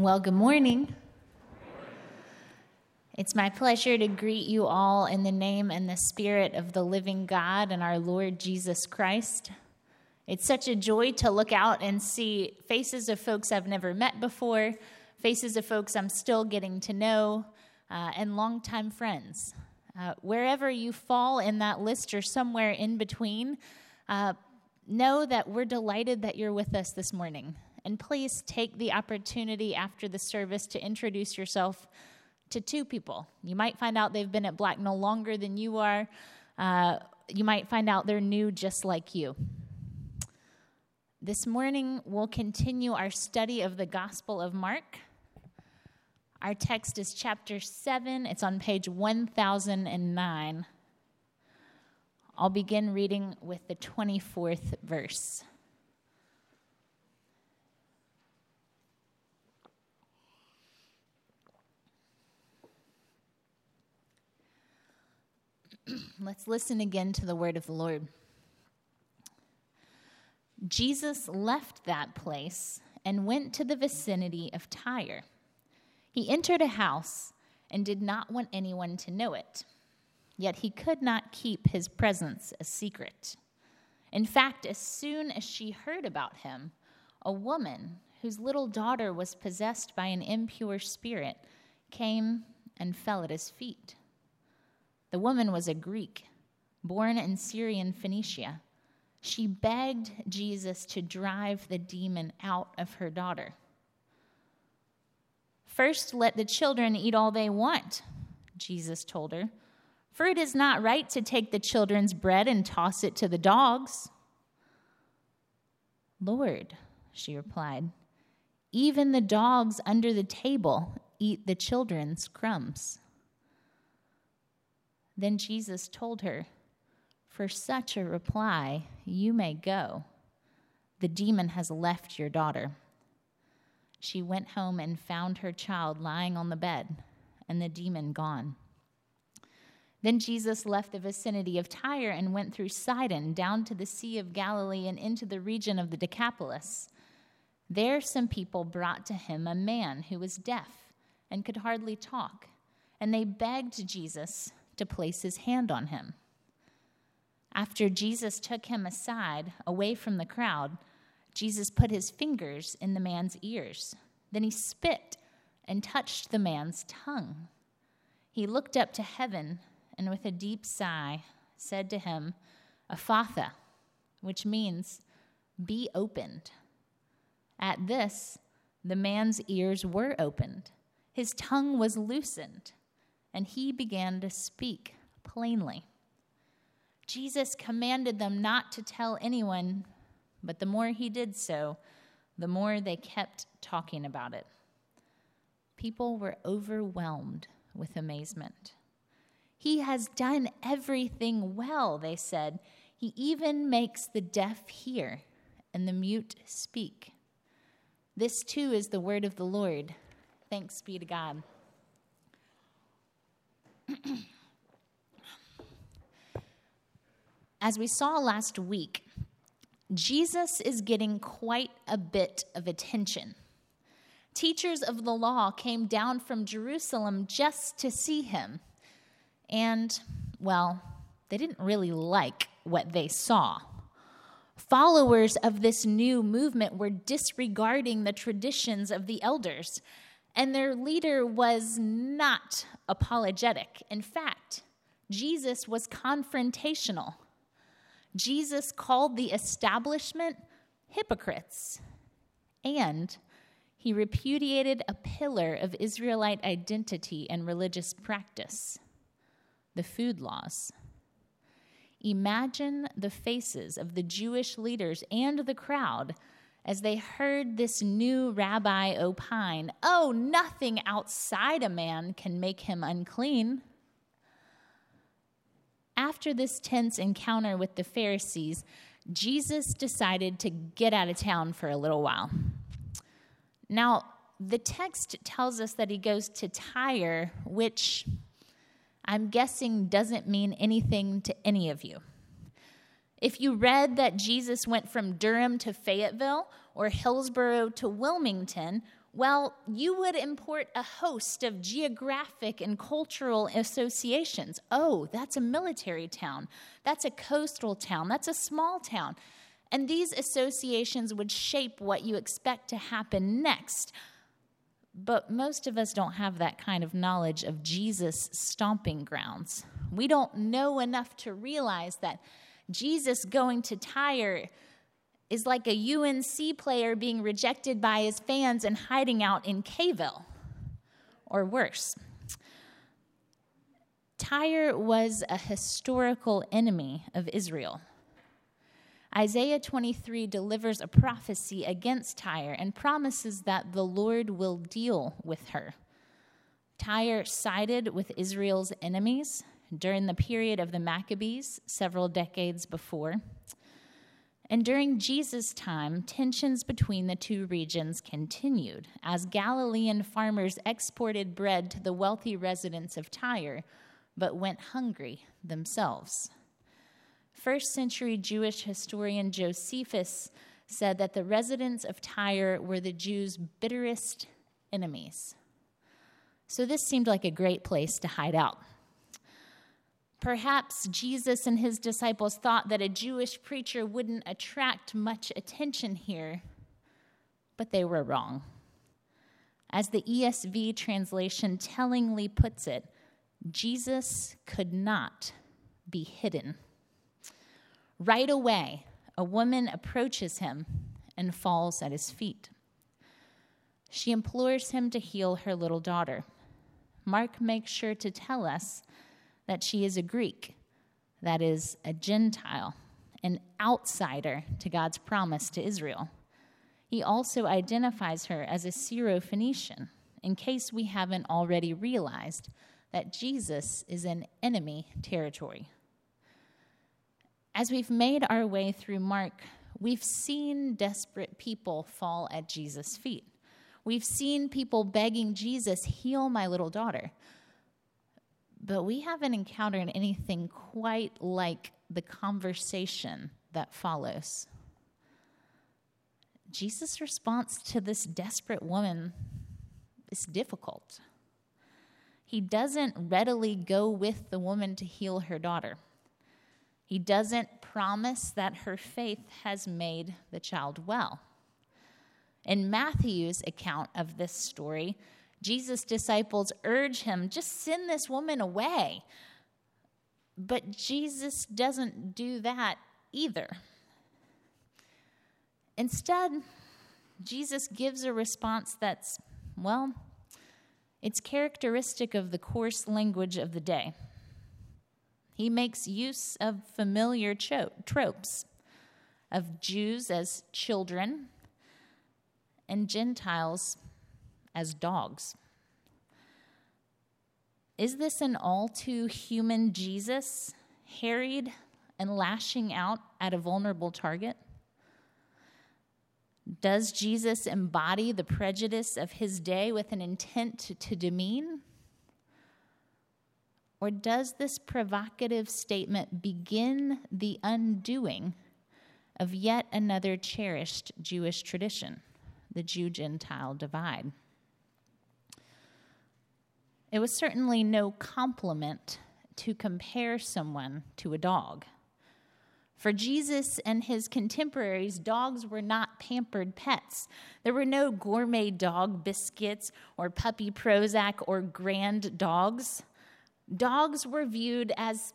Well, good morning. It's my pleasure to greet you all in the name and the spirit of the living God and our Lord Jesus Christ. It's such a joy to look out and see faces of folks I've never met before, faces of folks I'm still getting to know, uh, and longtime friends. Uh, wherever you fall in that list or somewhere in between, uh, know that we're delighted that you're with us this morning. And please take the opportunity after the service to introduce yourself to two people. You might find out they've been at Blacknall longer than you are. Uh, you might find out they're new just like you. This morning, we'll continue our study of the Gospel of Mark. Our text is chapter 7, it's on page 1009. I'll begin reading with the 24th verse. Let's listen again to the word of the Lord. Jesus left that place and went to the vicinity of Tyre. He entered a house and did not want anyone to know it, yet he could not keep his presence a secret. In fact, as soon as she heard about him, a woman whose little daughter was possessed by an impure spirit came and fell at his feet. The woman was a Greek, born in Syrian Phoenicia. She begged Jesus to drive the demon out of her daughter. First, let the children eat all they want, Jesus told her, for it is not right to take the children's bread and toss it to the dogs. Lord, she replied, even the dogs under the table eat the children's crumbs. Then Jesus told her, For such a reply, you may go. The demon has left your daughter. She went home and found her child lying on the bed, and the demon gone. Then Jesus left the vicinity of Tyre and went through Sidon down to the Sea of Galilee and into the region of the Decapolis. There, some people brought to him a man who was deaf and could hardly talk, and they begged Jesus to place his hand on him. After Jesus took him aside, away from the crowd, Jesus put his fingers in the man's ears. Then he spit and touched the man's tongue. He looked up to heaven and, with a deep sigh, said to him, Ephphatha, which means, be opened. At this, the man's ears were opened, his tongue was loosened and he began to speak plainly. Jesus commanded them not to tell anyone, but the more he did so, the more they kept talking about it. People were overwhelmed with amazement. He has done everything well, they said. He even makes the deaf hear and the mute speak. This too is the word of the Lord. Thanks be to God. As we saw last week, Jesus is getting quite a bit of attention. Teachers of the law came down from Jerusalem just to see him. And, well, they didn't really like what they saw. Followers of this new movement were disregarding the traditions of the elders and their leader was not apologetic. In fact, Jesus was confrontational. Jesus called the establishment hypocrites, and he repudiated a pillar of Israelite identity and religious practice the food laws. Imagine the faces of the Jewish leaders and the crowd as they heard this new rabbi opine, Oh, nothing outside a man can make him unclean. After this tense encounter with the Pharisees, Jesus decided to get out of town for a little while. Now, the text tells us that he goes to Tyre, which I'm guessing doesn't mean anything to any of you. If you read that Jesus went from Durham to Fayetteville or Hillsboro to Wilmington, well, you would import a host of geographic and cultural associations. Oh, that's a military town. That's a coastal town. That's a small town. And these associations would shape what you expect to happen next. But most of us don't have that kind of knowledge of Jesus' stomping grounds. We don't know enough to realize that Jesus going to Tyre is like a UNC player being rejected by his fans and hiding out in Kville, or worse. Tyre was a historical enemy of Israel. Isaiah 23 delivers a prophecy against Tyre and promises that the Lord will deal with her. Tyre sided with Israel's enemies during the period of the Maccabees, several decades before. And during Jesus' time, tensions between the two regions continued as Galilean farmers exported bread to the wealthy residents of Tyre, but went hungry themselves. First century Jewish historian Josephus said that the residents of Tyre were the Jews' bitterest enemies. So this seemed like a great place to hide out. Perhaps Jesus and his disciples thought that a Jewish preacher wouldn't attract much attention here, but they were wrong. As the ESV translation tellingly puts it, Jesus could not be hidden. Right away, a woman approaches him and falls at his feet. She implores him to heal her little daughter. Mark makes sure to tell us that she is a Greek, that is, a Gentile, an outsider to God's promise to Israel. He also identifies her as a Syro-Phoenician, in case we haven't already realized that Jesus is in enemy territory. As we've made our way through Mark, we've seen desperate people fall at Jesus' feet. We've seen people begging Jesus, heal my little daughter. But we haven't encountered anything quite like the conversation that follows. Jesus' response to this desperate woman is difficult. He doesn't readily go with the woman to heal her daughter. He doesn't promise that her faith has made the child well. In Matthew's account of this story, Jesus' disciples urge him, just send this woman away. But Jesus doesn't do that either. Instead, Jesus gives a response that's, well, it's characteristic of the coarse language of the day. He makes use of familiar cho- tropes of Jews as children and Gentiles as dogs. Is this an all too human Jesus, harried and lashing out at a vulnerable target? Does Jesus embody the prejudice of his day with an intent to, to demean? Or does this provocative statement begin the undoing of yet another cherished Jewish tradition, the Jew Gentile divide? It was certainly no compliment to compare someone to a dog. For Jesus and his contemporaries, dogs were not pampered pets. There were no gourmet dog biscuits or puppy Prozac or grand dogs dogs were viewed as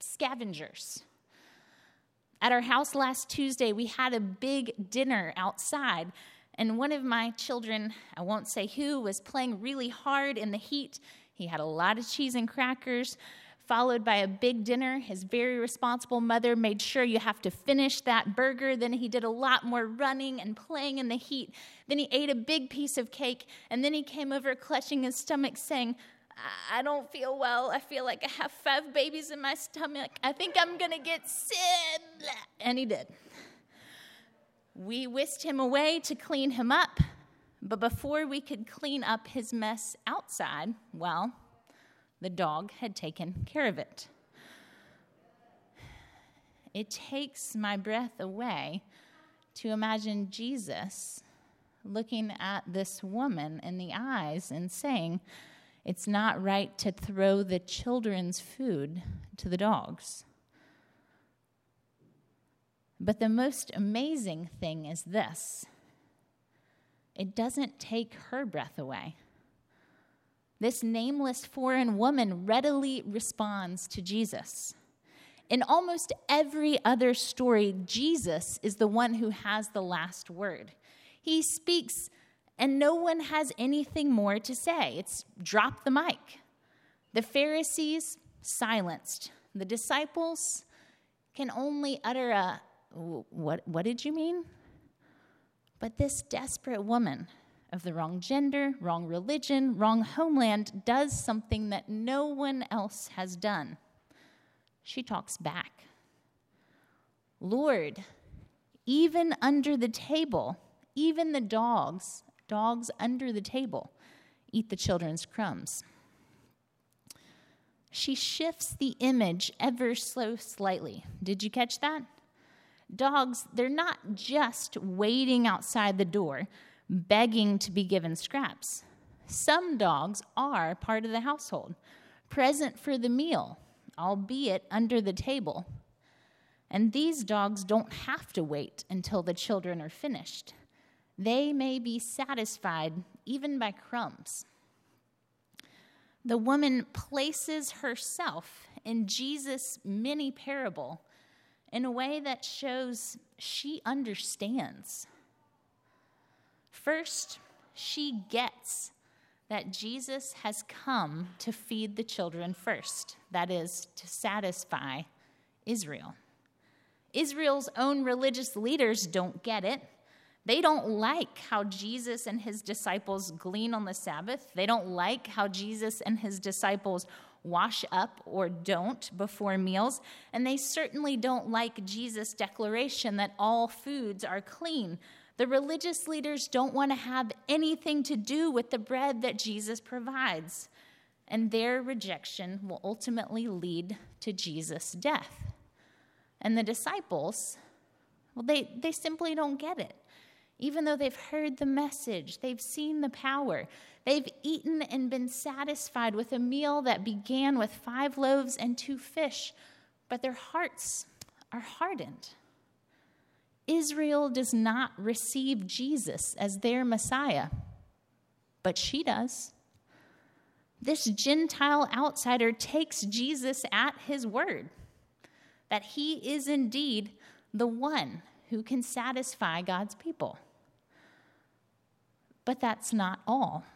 scavengers. At our house last Tuesday, we had a big dinner outside, and one of my children, I won't say who, was playing really hard in the heat. He had a lot of cheese and crackers, followed by a big dinner. His very responsible mother made sure you have to finish that burger. Then he did a lot more running and playing in the heat. Then he ate a big piece of cake, and then he came over clutching his stomach, saying, I don't feel well. I feel like I have five babies in my stomach. I think I'm going to get sick. And he did. We whisked him away to clean him up. But before we could clean up his mess outside, well, the dog had taken care of it. It takes my breath away to imagine Jesus looking at this woman in the eyes and saying, It's not right to throw the children's food to the dogs. But the most amazing thing is this it doesn't take her breath away. This nameless foreign woman readily responds to Jesus. In almost every other story, Jesus is the one who has the last word. He speaks, and no one has anything more to say. It's drop the mic. The Pharisees silenced. The disciples can only utter a, what, what did you mean? But this desperate woman of the wrong gender, wrong religion, wrong homeland does something that no one else has done. She talks back. Lord, even under the table, even the dogs, dogs under the table, eat the children's crumbs. She shifts the image ever so slightly. Did you catch that? Dogs, they're not just waiting outside the door, begging to be given scraps. Some dogs are part of the household, present for the meal, albeit under the table. And these dogs don't have to wait until the children are finished. They may be satisfied even by crumbs. The woman places herself in Jesus' mini parable in a way that shows she understands. First, she gets that Jesus has come to feed the children first, that is, to satisfy Israel. Israel's own religious leaders don't get it. They don't like how Jesus and his disciples glean on the Sabbath. They don't like how Jesus and his disciples wash up or don't before meals. And they certainly don't like Jesus' declaration that all foods are clean. The religious leaders don't want to have anything to do with the bread that Jesus provides. And their rejection will ultimately lead to Jesus' death. And the disciples, well, they, they simply don't get it. Even though they've heard the message, they've seen the power, they've eaten and been satisfied with a meal that began with five loaves and two fish, but their hearts are hardened. Israel does not receive Jesus as their Messiah, but she does. This Gentile outsider takes Jesus at his word that he is indeed the one who can satisfy God's people. But that's not all.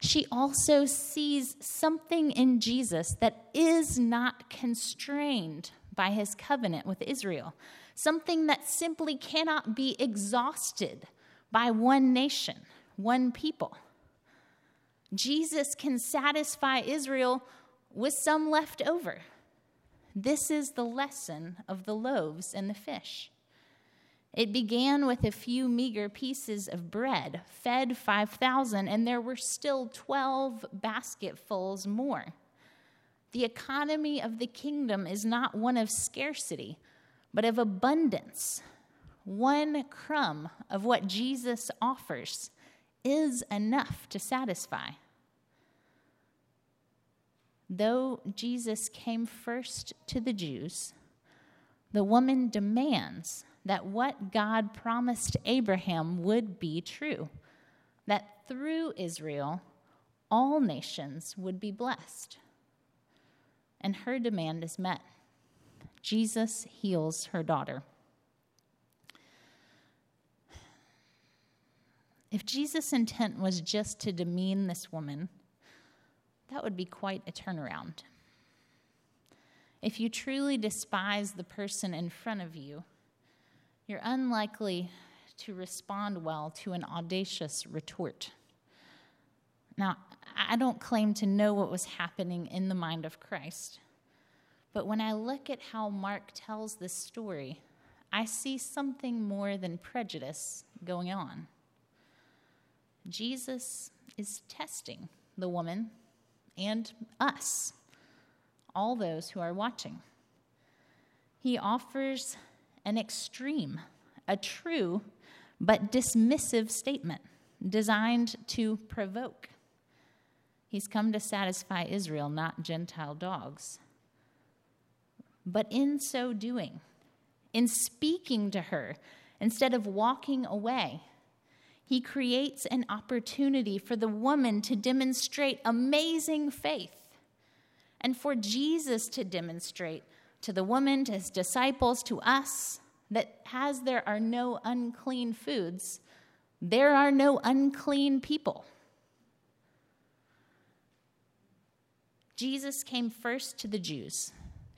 She also sees something in Jesus that is not constrained by his covenant with Israel, something that simply cannot be exhausted by one nation, one people. Jesus can satisfy Israel with some left over. This is the lesson of the loaves and the fish. It began with a few meager pieces of bread, fed 5,000, and there were still 12 basketfuls more. The economy of the kingdom is not one of scarcity, but of abundance. One crumb of what Jesus offers is enough to satisfy. Though Jesus came first to the Jews, the woman demands that what God promised Abraham would be true that through Israel, all nations would be blessed. And her demand is met. Jesus heals her daughter. If Jesus' intent was just to demean this woman, that would be quite a turnaround. If you truly despise the person in front of you, you're unlikely to respond well to an audacious retort. Now, I don't claim to know what was happening in the mind of Christ, but when I look at how Mark tells this story, I see something more than prejudice going on. Jesus is testing the woman and us, all those who are watching. He offers an extreme, a true, but dismissive statement designed to provoke. He's come to satisfy Israel, not Gentile dogs. But in so doing, in speaking to her, instead of walking away, he creates an opportunity for the woman to demonstrate amazing faith and for Jesus to demonstrate to the woman, to his disciples, to us, that as there are no unclean foods, there are no unclean people. Jesus came first to the Jews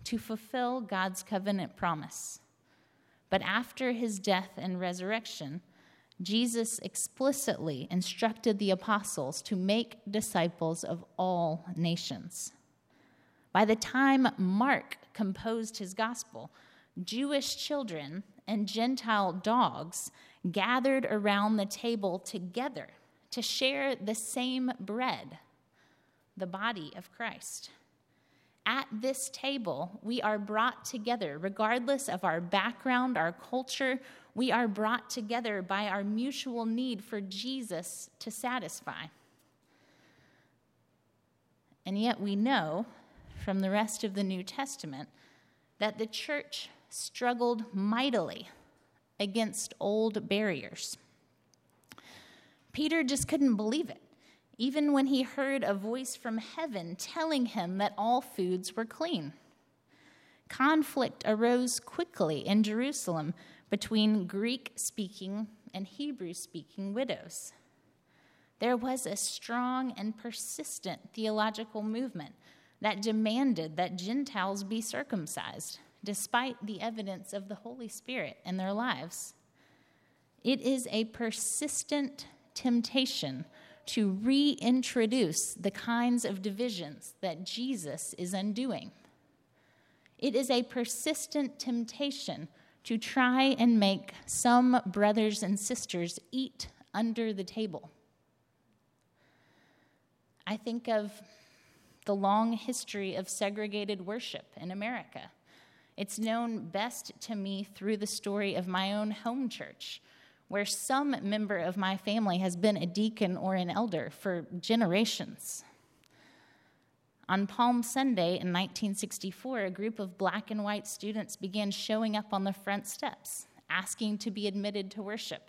to fulfill God's covenant promise. But after his death and resurrection, Jesus explicitly instructed the apostles to make disciples of all nations. By the time Mark composed his gospel, Jewish children and Gentile dogs gathered around the table together to share the same bread, the body of Christ. At this table, we are brought together, regardless of our background, our culture, we are brought together by our mutual need for Jesus to satisfy. And yet, we know from the rest of the New Testament that the church struggled mightily against old barriers. Peter just couldn't believe it, even when he heard a voice from heaven telling him that all foods were clean. Conflict arose quickly in Jerusalem between Greek speaking and Hebrew speaking widows. There was a strong and persistent theological movement that demanded that Gentiles be circumcised, despite the evidence of the Holy Spirit in their lives. It is a persistent temptation to reintroduce the kinds of divisions that Jesus is undoing. It is a persistent temptation to try and make some brothers and sisters eat under the table. I think of the long history of segregated worship in America. It's known best to me through the story of my own home church, where some member of my family has been a deacon or an elder for generations. On Palm Sunday in 1964, a group of black and white students began showing up on the front steps, asking to be admitted to worship.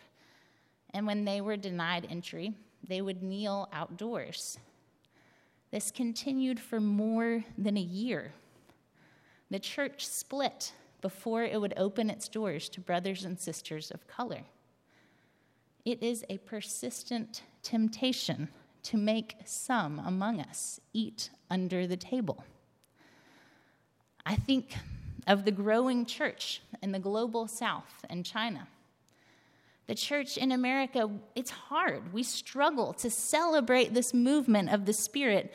And when they were denied entry, they would kneel outdoors. This continued for more than a year. The church split before it would open its doors to brothers and sisters of color. It is a persistent temptation to make some among us eat under the table. I think of the growing church in the global south and China. The church in America, it's hard. We struggle to celebrate this movement of the Spirit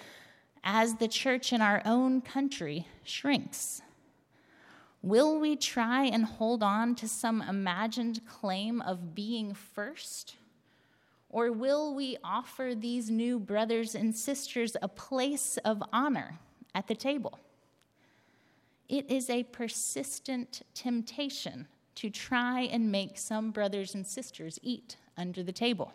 as the church in our own country shrinks. Will we try and hold on to some imagined claim of being first? Or will we offer these new brothers and sisters a place of honor at the table? It is a persistent temptation to try and make some brothers and sisters eat under the table.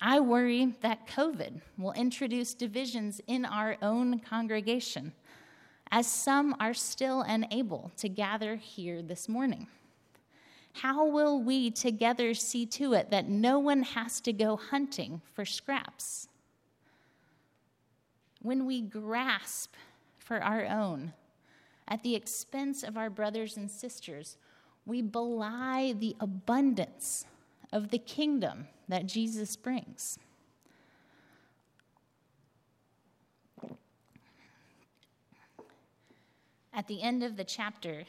I worry that COVID will introduce divisions in our own congregation, as some are still unable to gather here this morning. How will we together see to it that no one has to go hunting for scraps? When we grasp for our own at the expense of our brothers and sisters, we belie the abundance of the kingdom that Jesus brings. At the end of the chapter,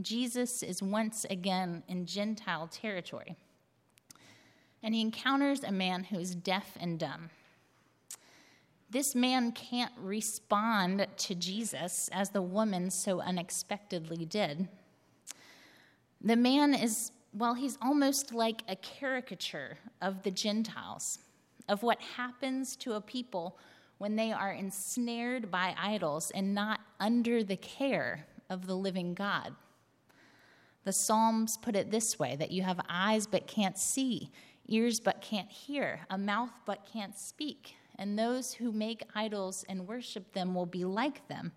Jesus is once again in Gentile territory, and he encounters a man who is deaf and dumb. This man can't respond to Jesus as the woman so unexpectedly did. The man is, well, he's almost like a caricature of the Gentiles, of what happens to a people when they are ensnared by idols and not under the care of the living God. The Psalms put it this way that you have eyes but can't see, ears but can't hear, a mouth but can't speak. And those who make idols and worship them will be like them.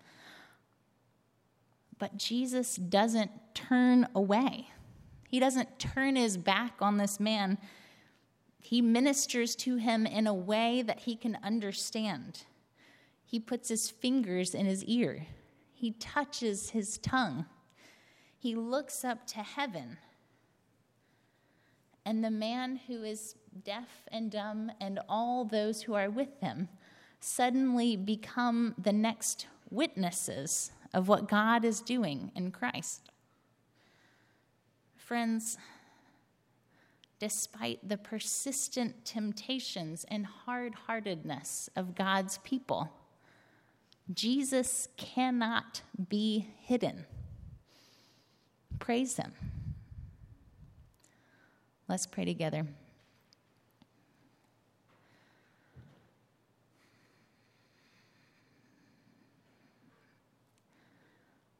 But Jesus doesn't turn away. He doesn't turn his back on this man. He ministers to him in a way that he can understand. He puts his fingers in his ear, he touches his tongue, he looks up to heaven. And the man who is deaf and dumb and all those who are with him suddenly become the next witnesses of what God is doing in Christ. Friends, despite the persistent temptations and hard heartedness of God's people, Jesus cannot be hidden. Praise Him. Let's pray together.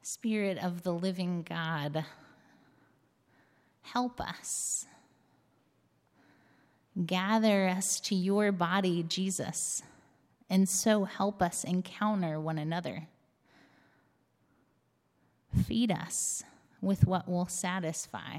Spirit of the living God, help us. Gather us to your body, Jesus, and so help us encounter one another. Feed us with what will satisfy.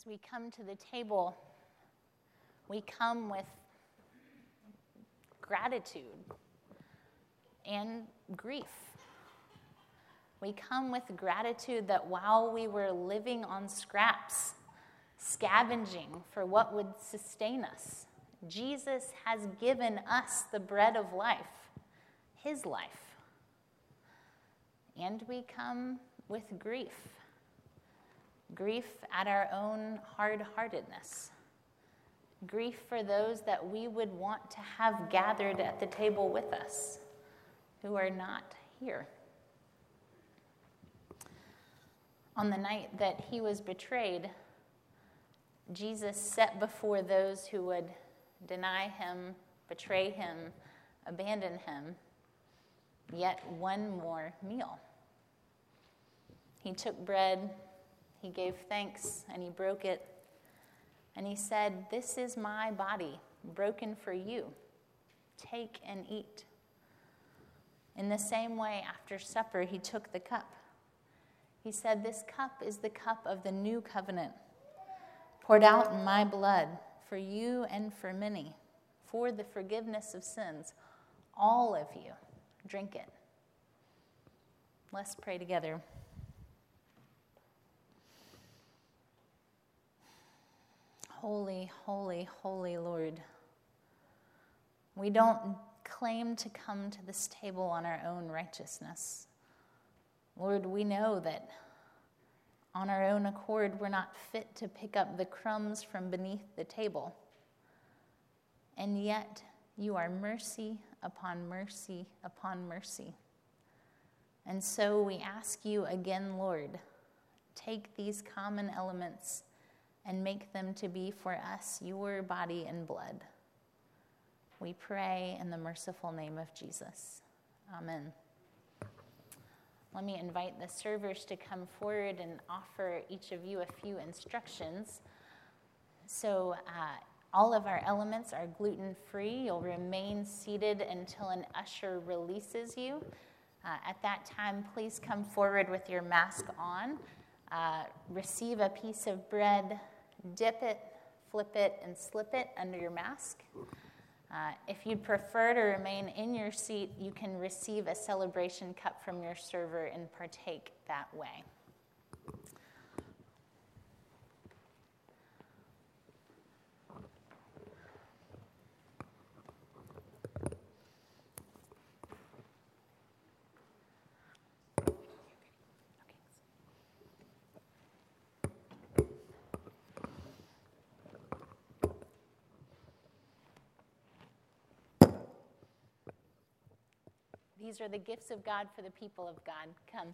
As we come to the table, we come with gratitude and grief. We come with gratitude that while we were living on scraps, scavenging for what would sustain us, Jesus has given us the bread of life, his life. And we come with grief grief at our own hard heartedness, grief for those that we would want to have gathered at the table with us who are not here. On the night that he was betrayed, Jesus set before those who would deny him, betray him, abandon him, yet one more meal. He took bread he gave thanks and he broke it. And he said, This is my body, broken for you. Take and eat. In the same way, after supper, he took the cup. He said, This cup is the cup of the new covenant, poured out in my blood for you and for many, for the forgiveness of sins. All of you, drink it. Let's pray together. Holy, holy, holy Lord. We don't claim to come to this table on our own righteousness. Lord, we know that on our own accord, we're not fit to pick up the crumbs from beneath the table. And yet, you are mercy upon mercy upon mercy. And so we ask you again, Lord, take these common elements and make them to be for us your body and blood. We pray in the merciful name of Jesus. Amen. Let me invite the servers to come forward and offer each of you a few instructions. So, uh, all of our elements are gluten free. You'll remain seated until an usher releases you. Uh, at that time, please come forward with your mask on. Uh, receive a piece of bread, dip it, flip it, and slip it under your mask. Uh, if you'd prefer to remain in your seat, you can receive a celebration cup from your server and partake that way. These are the gifts of God for the people of God. Come.